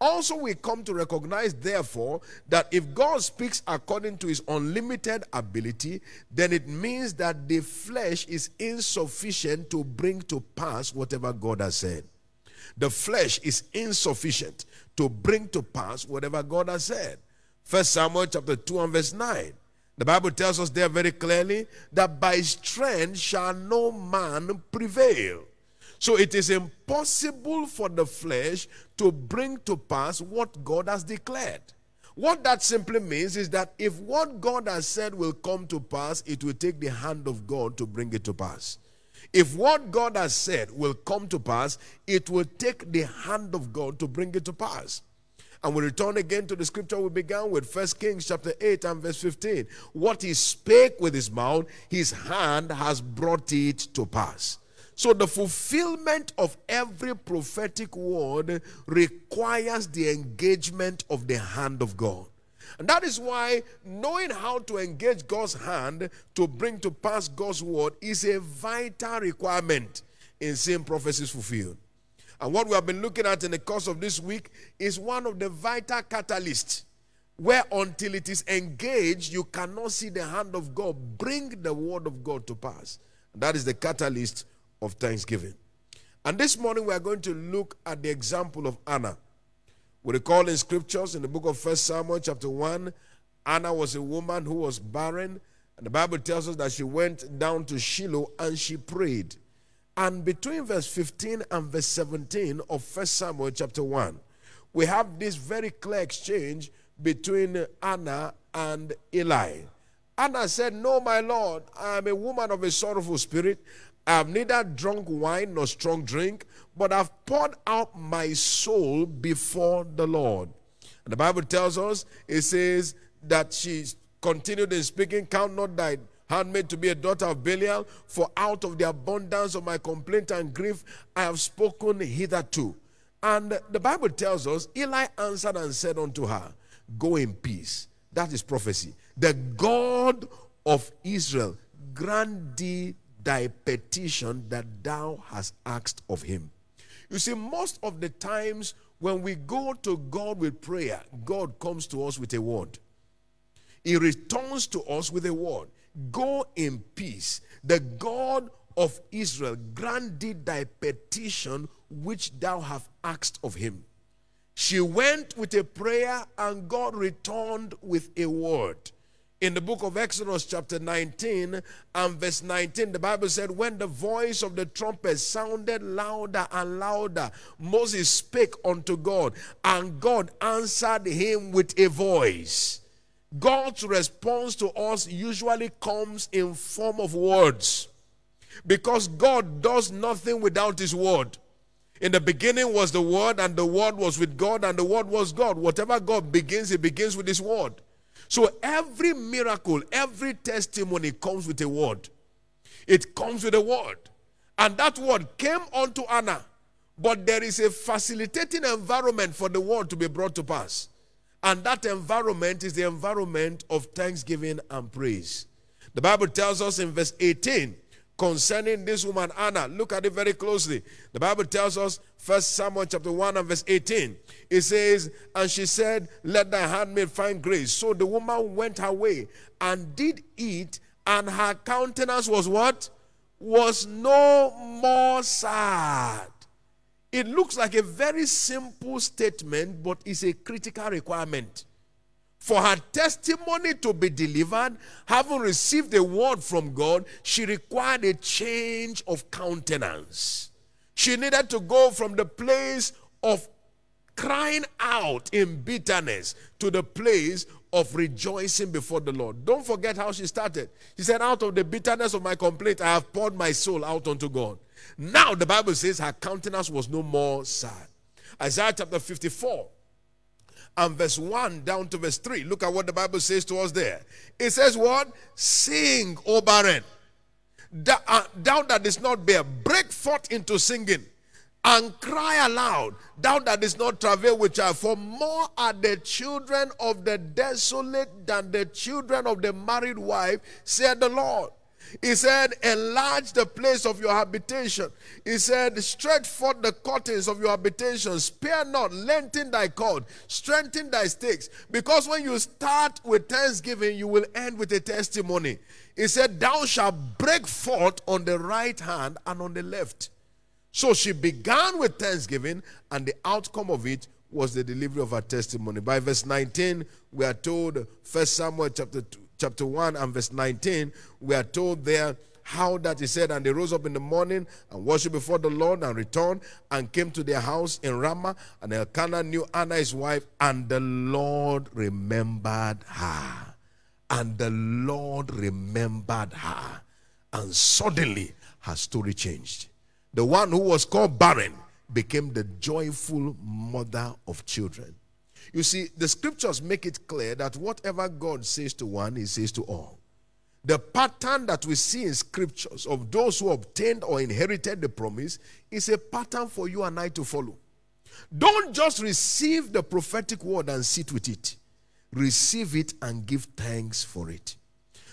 Speaker 11: Also, we come to recognize, therefore, that if God speaks according to his unlimited ability, then it means that the flesh is insufficient to bring to pass whatever God has said. The flesh is insufficient to bring to pass whatever God has said. First Samuel chapter 2 and verse 9. The Bible tells us there very clearly that by strength shall no man prevail. So it is impossible for the flesh to bring to pass what God has declared. What that simply means is that if what God has said will come to pass, it will take the hand of God to bring it to pass. If what God has said will come to pass, it will take the hand of God to bring it to pass. And we return again to the scripture we began with, First Kings chapter 8 and verse 15. What he spake with his mouth, his hand has brought it to pass. So the fulfillment of every prophetic word requires the engagement of the hand of God. And that is why knowing how to engage God's hand to bring to pass God's word is a vital requirement in seeing prophecies fulfilled. And what we have been looking at in the course of this week is one of the vital catalysts where until it is engaged, you cannot see the hand of God bring the word of God to pass. And that is the catalyst of thanksgiving. And this morning we are going to look at the example of Anna. We recall in scriptures in the book of First Samuel, chapter 1, Anna was a woman who was barren. And the Bible tells us that she went down to Shiloh and she prayed. And between verse 15 and verse 17 of First Samuel, chapter 1, we have this very clear exchange between Anna and Eli. Anna said, No, my Lord, I am a woman of a sorrowful spirit. I have neither drunk wine nor strong drink, but I've poured out my soul before the Lord. And the Bible tells us, it says that she continued in speaking, Count not thy handmaid to be a daughter of Belial, for out of the abundance of my complaint and grief I have spoken hitherto. And the Bible tells us, Eli answered and said unto her, Go in peace. That is prophecy. The God of Israel grant thee thy petition that thou hast asked of him. You see, most of the times when we go to God with prayer, God comes to us with a word. He returns to us with a word. Go in peace. The God of Israel granted thy petition which thou hast asked of him. She went with a prayer and God returned with a word. In the book of Exodus, chapter 19 and verse 19, the Bible said, When the voice of the trumpet sounded louder and louder, Moses spake unto God, and God answered him with a voice. God's response to us usually comes in form of words because God does nothing without his word. In the beginning was the word and the word was with God and the word was God. Whatever God begins, he begins with his word. So every miracle, every testimony comes with a word. It comes with a word. And that word came unto Anna. But there is a facilitating environment for the word to be brought to pass. And that environment is the environment of thanksgiving and praise. The Bible tells us in verse 18 concerning this woman Anna. Look at it very closely. The Bible tells us, First Samuel chapter 1 and verse 18. It says, And she said, Let thy handmaid find grace. So the woman went her way and did eat, and her countenance was what? Was no more sad. It looks like a very simple statement, but it's a critical requirement. For her testimony to be delivered, having received a word from God, she required a change of countenance. She needed to go from the place of crying out in bitterness to the place of rejoicing before the Lord. Don't forget how she started. She said, Out of the bitterness of my complaint, I have poured my soul out unto God. Now the Bible says her countenance was no more sad. Isaiah chapter 54 and verse 1 down to verse 3. Look at what the Bible says to us there. It says, What? Sing, O barren. Uh, thou that is not bear, break forth into singing and cry aloud, thou that is not travail with child. For more are the children of the desolate than the children of the married wife, said the Lord. He said, Enlarge the place of your habitation. He said, Stretch forth the curtains of your habitation. Spare not, lengthen thy cord, strengthen thy stakes. Because when you start with thanksgiving, you will end with a testimony. He said, Thou shalt break forth on the right hand and on the left. So she began with thanksgiving, and the outcome of it was the delivery of her testimony. By verse 19, we are told, First Samuel chapter, two, chapter 1 and verse 19, we are told there how that he said, And they rose up in the morning and worshiped before the Lord and returned and came to their house in Ramah. And Elkanah knew Anna his wife, and the Lord remembered her. And the Lord remembered her. And suddenly her story changed. The one who was called barren became the joyful mother of children. You see, the scriptures make it clear that whatever God says to one, he says to all. The pattern that we see in scriptures of those who obtained or inherited the promise is a pattern for you and I to follow. Don't just receive the prophetic word and sit with it, receive it and give thanks for it.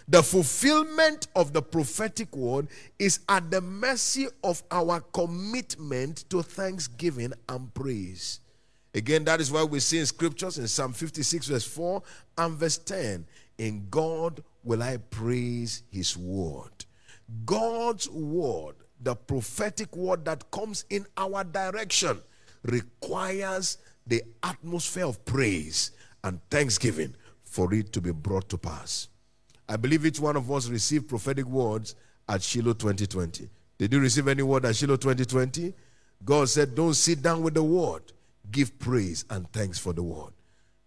Speaker 11: The fulfillment of the prophetic word is at the mercy of our commitment to thanksgiving and praise. Again, that is why we see in scriptures in Psalm 56, verse 4 and verse 10 In God will I praise his word. God's word, the prophetic word that comes in our direction, requires the atmosphere of praise and thanksgiving for it to be brought to pass. I believe each one of us received prophetic words at Shiloh 2020. Did you receive any word at Shiloh 2020? God said, Don't sit down with the word, give praise and thanks for the word.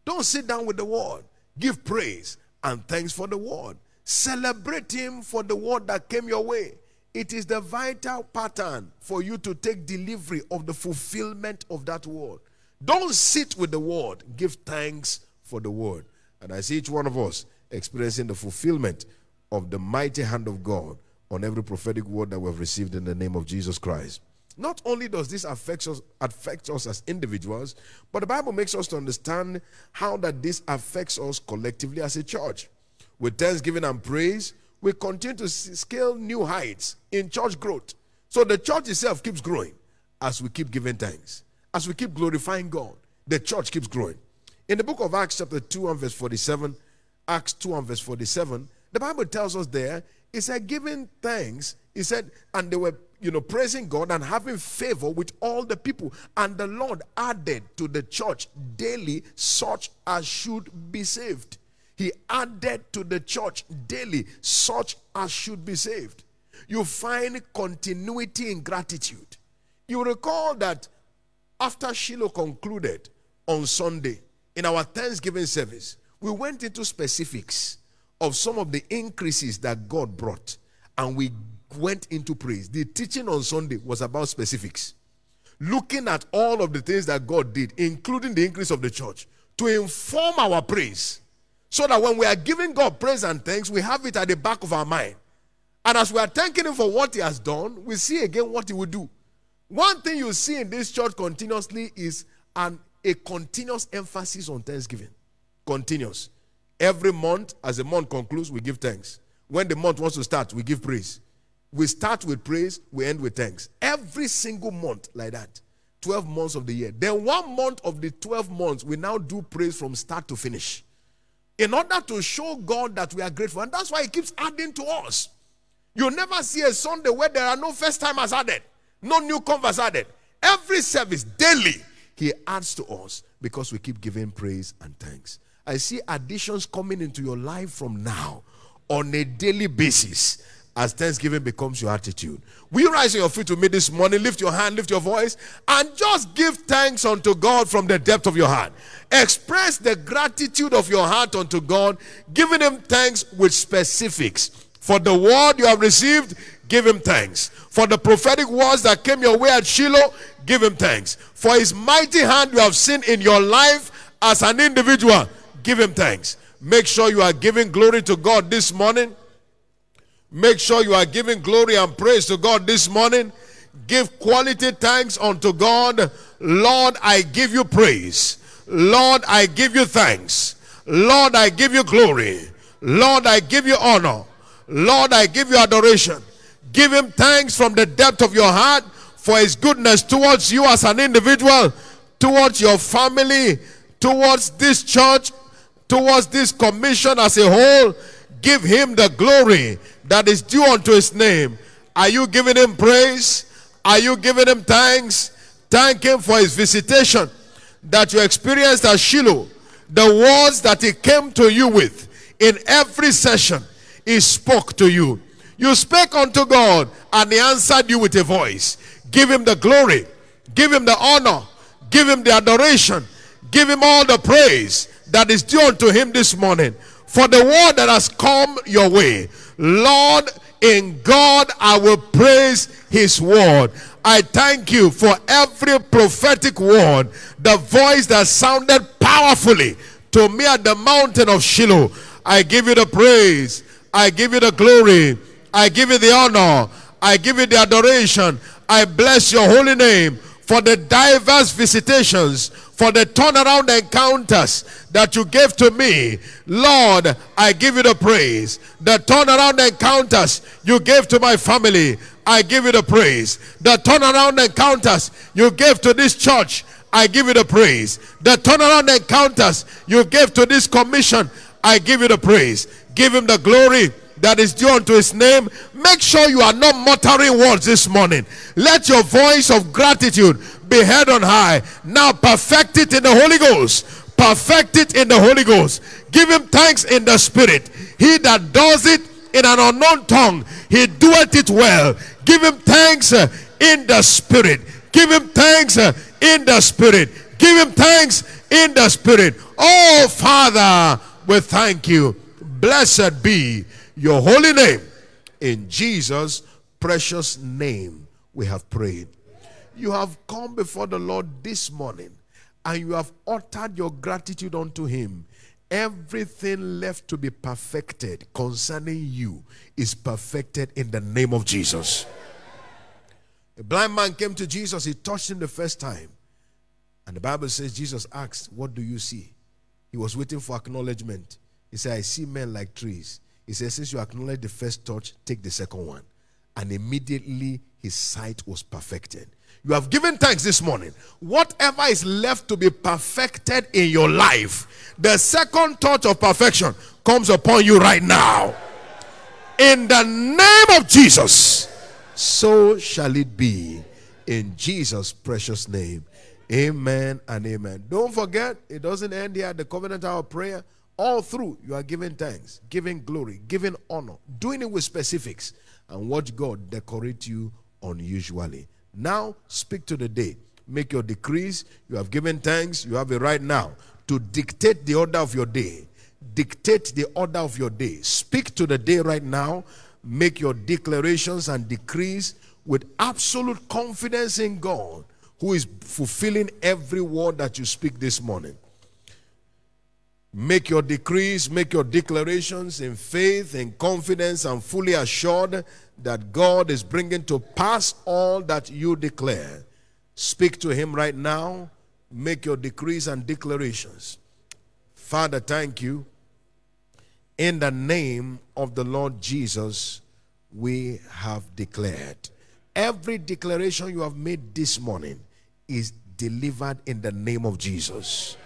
Speaker 11: Don't sit down with the word, give praise and thanks for the word. Celebrate Him for the word that came your way. It is the vital pattern for you to take delivery of the fulfillment of that word. Don't sit with the word, give thanks for the word. And I see each one of us experiencing the fulfillment of the mighty hand of God on every prophetic word that we have received in the name of Jesus Christ. Not only does this affect us, affect us as individuals, but the Bible makes us to understand how that this affects us collectively as a church. With thanksgiving and praise, we continue to scale new heights in church growth. So the church itself keeps growing as we keep giving thanks, as we keep glorifying God. The church keeps growing. In the book of Acts, chapter 2 and verse 47, Acts 2 and verse 47, the Bible tells us there, it said, giving thanks, he said, and they were, you know, praising God and having favor with all the people. And the Lord added to the church daily such as should be saved. He added to the church daily such as should be saved. You find continuity in gratitude. You recall that after Shiloh concluded on Sunday in our Thanksgiving service, we went into specifics of some of the increases that God brought and we went into praise. The teaching on Sunday was about specifics, looking at all of the things that God did, including the increase of the church, to inform our praise. So that when we are giving God praise and thanks, we have it at the back of our mind. And as we are thanking Him for what He has done, we see again what He will do. One thing you see in this church continuously is an, a continuous emphasis on thanksgiving continuous. Every month, as the month concludes, we give thanks. When the month wants to start, we give praise. We start with praise, we end with thanks. Every single month, like that. 12 months of the year. Then, one month of the 12 months, we now do praise from start to finish. In order to show God that we are grateful. And that's why He keeps adding to us. You'll never see a Sunday where there are no first timers added, no new converts added. Every service, daily, He adds to us because we keep giving praise and thanks. I see additions coming into your life from now on a daily basis as Thanksgiving becomes your attitude. Will you rise on your feet to me this morning? Lift your hand, lift your voice, and just give thanks unto God from the depth of your heart. Express the gratitude of your heart unto God, giving Him thanks with specifics. For the word you have received, give Him thanks. For the prophetic words that came your way at Shiloh, give Him thanks. For His mighty hand you have seen in your life as an individual, give him thanks. Make sure you are giving glory to God this morning. Make sure you are giving glory and praise to God this morning. Give quality thanks unto God. Lord, I give you praise. Lord, I give you thanks. Lord, I give you glory. Lord, I give you honor. Lord, I give you adoration. Give him thanks from the depth of your heart for his goodness towards you as an individual, towards your family, towards this church, towards this commission as a whole. Give him the glory that is due unto his name. Are you giving him praise? Are you giving him thanks? Thank him for his visitation that you experienced at Shiloh. The words that he came to you with in every session, he spoke to you. You spake unto God, and he answered you with a voice. Give him the glory, give him the honor, give him the adoration, give him all the praise that is due unto him this morning for the word that has come your way. Lord, in God I will praise his word. I thank you for every prophetic word, the voice that sounded powerfully to me at the mountain of Shiloh. I give you the praise, I give you the glory, I give you the honor, I give you the adoration. I bless your holy name for the diverse visitations, for the turnaround encounters that you gave to me. Lord, I give you the praise. The turnaround encounters you gave to my family, I give you the praise. The turnaround encounters you gave to this church, I give you the praise. The turnaround encounters you gave to this commission, I give you the praise. Give him the glory that is due unto his name. Make sure you are not muttering words this morning. Let your voice of gratitude be heard on high. Now perfect it in the Holy Ghost. Perfect it in the Holy Ghost. Give him thanks in the spirit. He that does it in an unknown tongue, he doeth it well. Give him thanks uh, in the spirit. Give him thanks uh, in the spirit. Give him thanks in the spirit. Oh, Father, we thank you. Blessed be your holy name. In Jesus' precious name, we have prayed. You have come before the Lord this morning and you have uttered your gratitude unto Him. Everything left to be perfected concerning you is perfected in the name of Jesus. A blind man came to Jesus, he touched him the first time. And the Bible says Jesus asked, What do you see? He was waiting for acknowledgement. He said, I see men like trees. He said, Since you acknowledge the first touch, take the second one. And immediately his sight was perfected. You have given thanks this morning. Whatever is left to be perfected in your life, the second touch of perfection comes upon you right now. In the name of Jesus, so shall it be. In Jesus' precious name. Amen and amen. Don't forget, it doesn't end here at the covenant hour prayer. All through, you are giving thanks, giving glory, giving honor, doing it with specifics, and watch God decorate you unusually. Now, speak to the day. Make your decrees. You have given thanks. You have a right now to dictate the order of your day. Dictate the order of your day. Speak to the day right now. Make your declarations and decrees with absolute confidence in God, who is fulfilling every word that you speak this morning. Make your decrees, make your declarations in faith, in confidence, and fully assured that God is bringing to pass all that you declare. Speak to Him right now. Make your decrees and declarations. Father, thank you. In the name of the Lord Jesus, we have declared. Every declaration you have made this morning is delivered in the name of Jesus.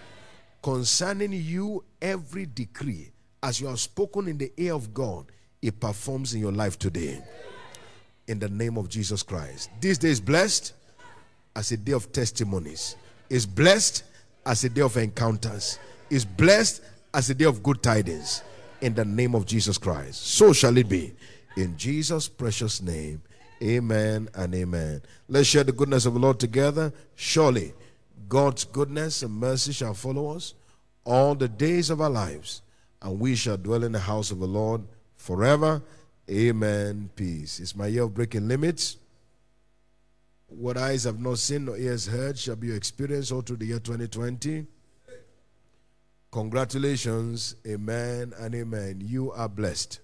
Speaker 11: Concerning you, every decree, as you have spoken in the ear of God, it performs in your life today. In the name of Jesus Christ. This day is blessed as a day of testimonies, is blessed as a day of encounters, is blessed as a day of good tidings. In the name of Jesus Christ. So shall it be. In Jesus' precious name. Amen and amen. Let's share the goodness of the Lord together. Surely God's goodness and mercy shall follow us all the days of our lives, and we shall dwell in the house of the Lord forever. Amen. Peace. It's my year of breaking limits. What eyes have not seen nor ears heard shall be your experience all through the year 2020. Congratulations. Amen and amen. You are blessed.